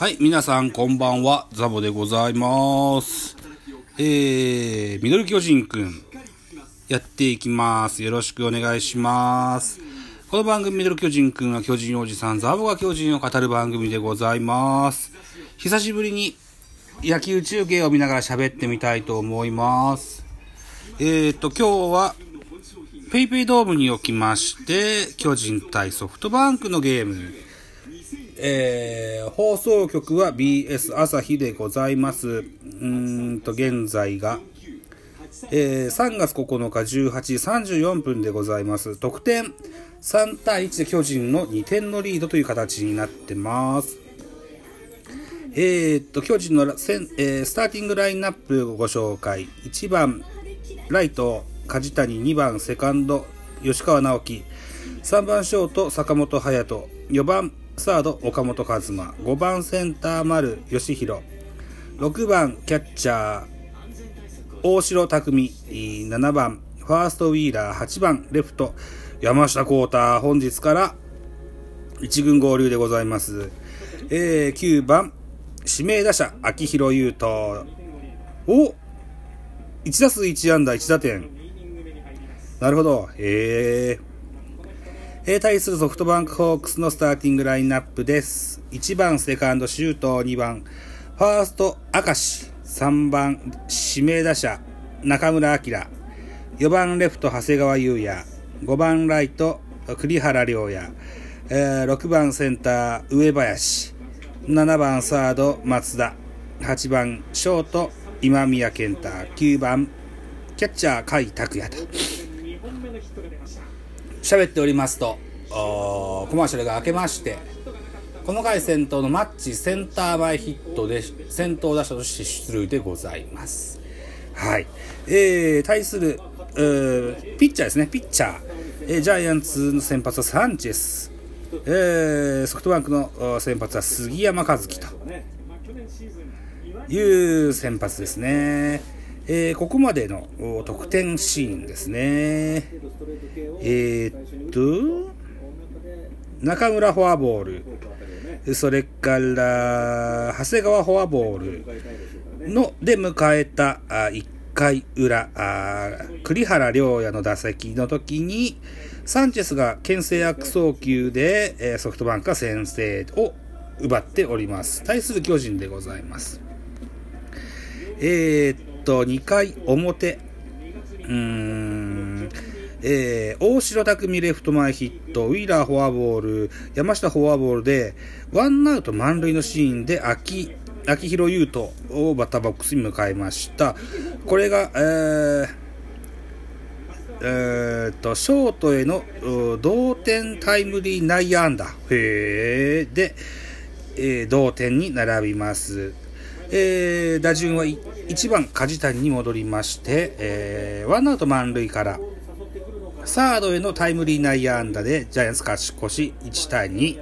はい、皆さんこんばんは、ザボでございます。えー、ミドル巨人くん、やっていきます。よろしくお願いします。この番組、ミドル巨人くんは巨人おじさん、ザボが巨人を語る番組でございます。久しぶりに野球中継を見ながら喋ってみたいと思います。えーと、今日は、ペイペイドームにおきまして、巨人対ソフトバンクのゲーム、えー、放送局は BS 朝日でございます。うんと、現在が、えー3月9日18時34分でございます。得点3対1で巨人の2点のリードという形になってます。えーっと、巨人のラセン、えースターティングラインナップをご紹介。1番、ライト、梶谷、2番、セカンド、吉川直樹、3番、ショート、坂本勇人、4番、サード、岡本和真、5番、センター、丸、義弘、6番、キャッチャー、大城匠、7番、ファーストウィーラー、8番、レフト、山下幸太、本日から一軍合流でございます。えー、9番、指名打者、秋広優斗。お !1 打数1安打1打点。なるほど。えー。えー、対するソフトバンクホークスのスターティングラインナップです。1番セカンドシュート、2番。ファースト明石、3番指名打者中村晃、4番レフト長谷川優也、5番ライト栗原良也、えー6番センター上林、7番サード松田、8番ショート今宮健太、9番キャッチャー甲斐拓也と。喋っておりますと、コマーシャルが明けまして、この回先頭のマッチセンター前ヒットで先頭打者として出塁でございます。はい。えー、対する、えーピッチャーですね、ピッチャー。えージャイアンツの先発はサンチェス。えーソフトバンクの先発は杉山和樹という先発ですね。えーここまでの得点シーンですね。えーっと、中村フォアボール、それから長谷川フォアボールので迎えた1回裏、栗原良也の打席の時に、サンチェスが牽制悪送球で、ソフトバンクが先制を奪っております。対する巨人でございます。えーっと、2回表、うーん、えー大城匠レフト前ヒット、ウィーラーフォアボール、山下フォアボールで、ワンアウト満塁のシーンで、秋、秋広優斗をバッターボックスに迎えました。これが、えー、えーと、ショートへの同点タイムリー内野安打。へーで、えー同点に並びます。えー打順は1番梶谷に戻りまして、えーワンアウト満塁から、サードへのタイムリー内野安打でジャイアンツ勝ち越し1対2。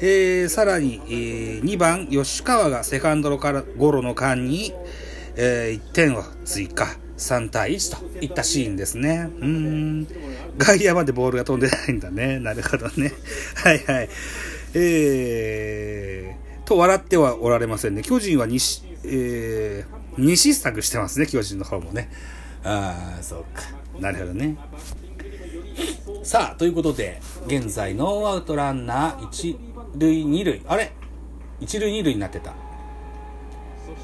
えーさらに、えー2番吉川がセカンドからゴロの間に、え1点を追加。3対1といったシーンですね。うーん。外野までボールが飛んでないんだね。なるほどね。はいはい。えー、と笑ってはおられませんね。巨人は西、えー、西作してますね、巨人の方もね。ああ、そうか。なるほどね。さあ、ということで、現在ノーアウトランナー一塁二塁。あれ？一塁二塁になってた。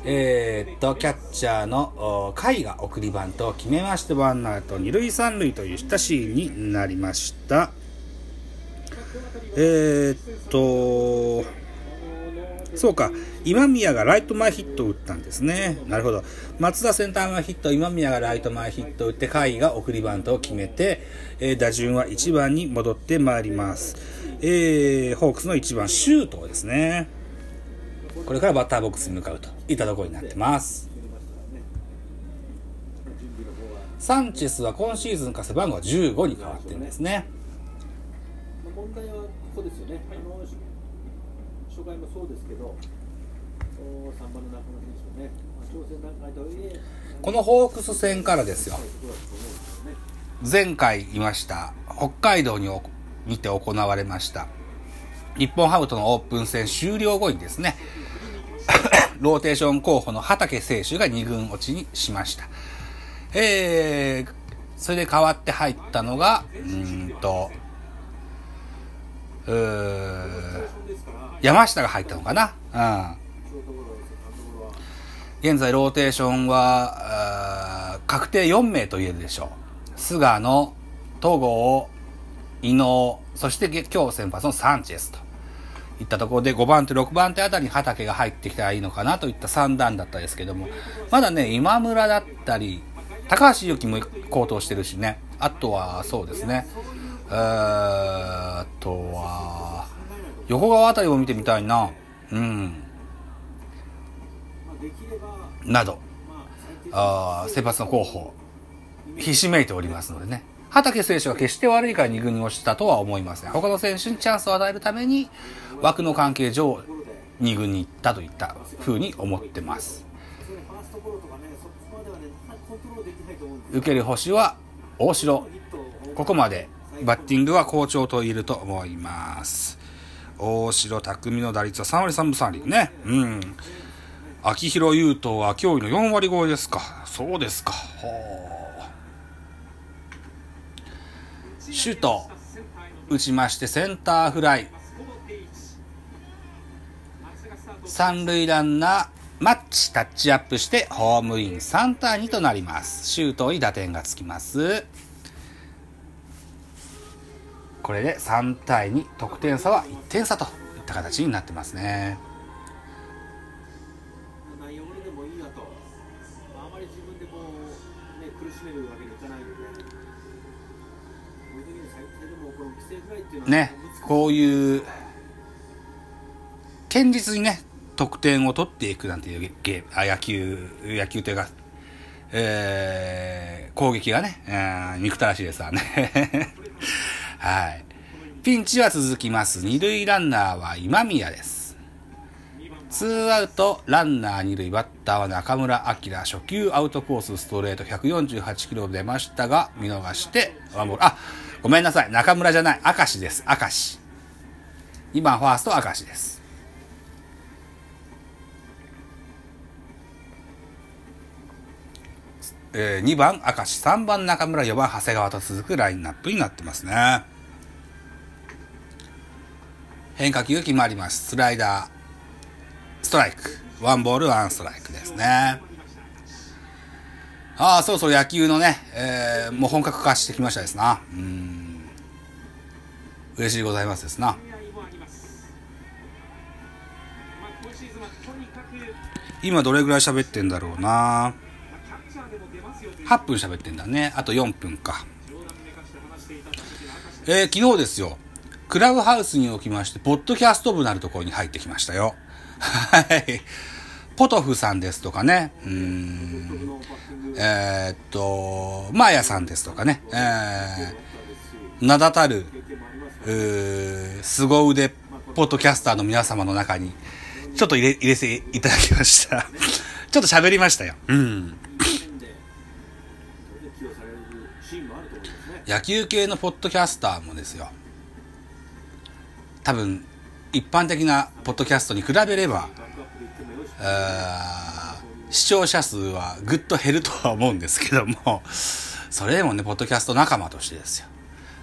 えーっと、キャッチャーの甲斐が送りバントを決めまして、ワンアウト二塁三塁といったシーンになりました。えーっと、そうか、今宮がライト前ヒットを打ったんですね。なるほど。松田センター前ヒット、今宮がライト前ヒットを打って、甲斐が送りバントを決めて、えー打順は1番に戻ってまいります。えーホークスの1番、シュートですね。これからバッターボックスに向かうといったところになってます。サンチェスは今シーズンから背番号15に変わってるんですね。問題はここですよね。初回もそうですけど、お3番の中村選手もね、まあ挑戦段階とはいえ、このホークス戦からですよ。前回いました北海道におにて行われました日本ハムとのオープン戦終了後にですね、ローテーション候補の畑選手が2軍落ちにしました。えー、それで代わって入ったのが、うんと、う山下が入ったのかな？うん。現在ローテーションは、確定4名と言えるでしょう。菅野、戸郷、伊能、そして今日先発のサンチェスといったところで5番手、6番手あたりに畑が入ってきたらいいのかなといった3段だったですけども、まだね、今村だったり、高橋由紀も高騰してるしね、あとはそうですね、えー、あとは、横川あたりを見てみたいな、うん。など、あ先発の候補、ひしめいておりますのでね。畑選手が決して悪いから2軍に落ちたとは思いません。他の選手にチャンスを与えるために、枠の関係上、2軍に行ったといった風に思ってます。受ける星は大城。ここまでバッティングは好調と言えると思います。大城匠の打率は3割3分3厘ね。うん。秋広優斗は驚異の4割超えですか。そうですか。シュート打ちましてセンターフライ三塁ランナーマッチタッチアップしてホームイン3対2となりますシュートに打点がつきますこれで3対2得点差は1点差といった形になってますね。ね、こういう堅実にね、得点を取っていくなんていうゲーあ野球、野球というか、えー、攻撃がね、えー、憎たらしいですわね。はい。ピンチは続きます。二塁ランナーは今宮です。ツーアウト、ランナー二塁、バッターは中村晃、初球アウトコースストレート148キロ出ましたが、見逃して、ワンボール。あ、ごめんなさい。中村じゃない。明石です。明石。2番ファースト明石です。えー、2番明石、3番中村、4番長谷川と続くラインナップになってますね。変化球が決まります。スライダー、ストライク。ワンボール、ワンストライクですね。ああ、そうそう、野球のね、えー、もう本格化してきましたですな。うん。嬉しいございますですな。今どれぐらい喋ってんだろうな。8分喋ってんだね。あと4分か。えー、昨日ですよ。クラブハウスにおきまして、ポッドキャスト部なるところに入ってきましたよ。はい。ポトフさんですとかね。うん。えー、っと、マーヤさんですとかね。えー、名だたる、凄腕ポッドキャスターの皆様の中に、ちょっと入れ、入れていただきました。ちょっと喋りましたよ。うん。野球系のポッドキャスターもですよ。多分、一般的なポッドキャストに比べれば、視聴者数はぐっと減るとは思うんですけども、それでもね、ポッドキャスト仲間としてですよ。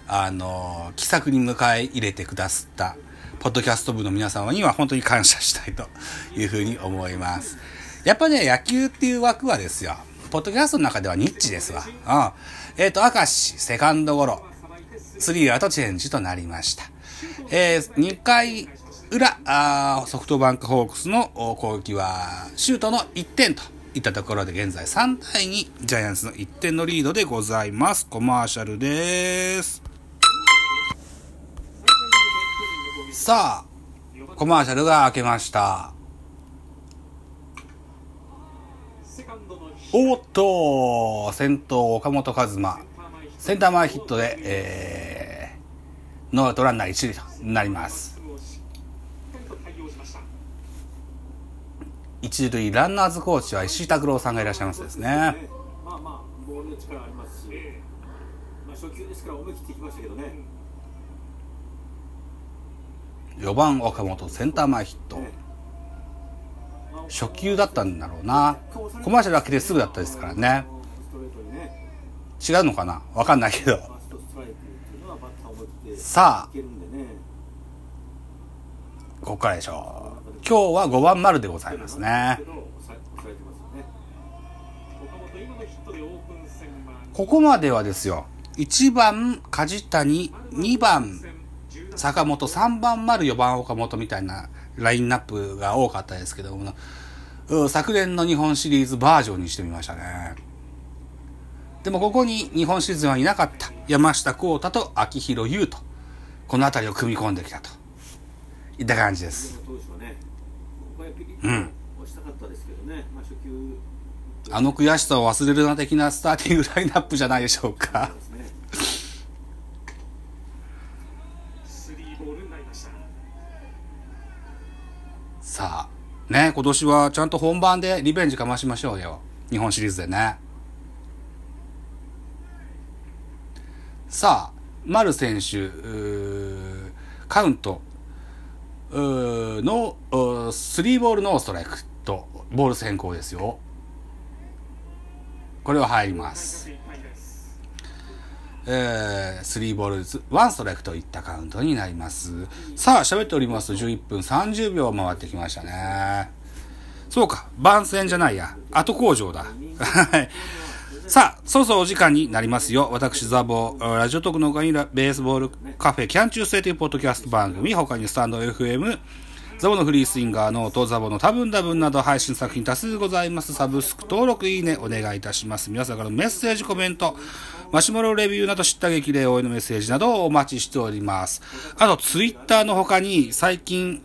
あの、気さくに迎え入れてくださった、ポッドキャスト部の皆様には本当に感謝したいというふうに思います。やっぱね、野球っていう枠はですよ、ポッドキャストの中ではニッチですわ。うん。えっ、ー、と、明石、セカンドゴロ、スリーアウトチェンジとなりました。えー、2回裏、あソフトバンクホークスの攻撃は、シュートの1点といったところで現在3対2、ジャイアンツの1点のリードでございます。コマーシャルです。さあ、コマーシャルが開けました。おっと、先頭岡本和真、センター前ヒットで、えー、ノーアウトランナー1塁となります。一塁ランナーズコーチは石井拓郎さんがいらっしゃいますですね。まあまあ、ボールの力ありますし、まあ、初球ですから思い切っていきましたけどね。4番岡本センター前ヒット。初球だったんだろうな。コマーシャル開けてすぐだったですからね。違うのかな？わかんないけど。さあ、ここからでしょう。今日は5番丸でございますね。ここまではですよ。1番梶谷、2番坂本、3番丸、4番岡本みたいなラインナップが多かったですけども、昨年の日本シリーズバージョンにしてみましたね。でもここに日本シリーズはいなかった山下幸太と秋広優と、この辺りを組み込んできたと。いった感じです。うんあ、の悔しさを忘れるな的なスターティングラインナップじゃないでしょうか。さあ、ね、今年はちゃんと本番でリベンジかましましょうよ。日本シリーズでね。さあ、丸選手、カウント、の、スリーボールノーストライクと、ボール先行ですよ。これは入ります。えー、スリーボールズ、ワンストライクといったカウントになります。さあ、喋っておりますと11分30秒回ってきましたね。そうか、番宣じゃないや。後工場だ。はい。さあ、そろそろお時間になりますよ。私、ザボー、ラジオトークの他にベースボールカフェキャン中世というポッドキャスト番組、他にスタンド FM、ザボのフリースインガーノート、ザボの多分多分など配信作品多数ございます。サブスク登録、いいね、お願いいたします。皆さんからのメッセージ、コメント、マシュマロレビューなど知った激励応援のメッセージなどをお待ちしております。あと、ツイッターの他に最近、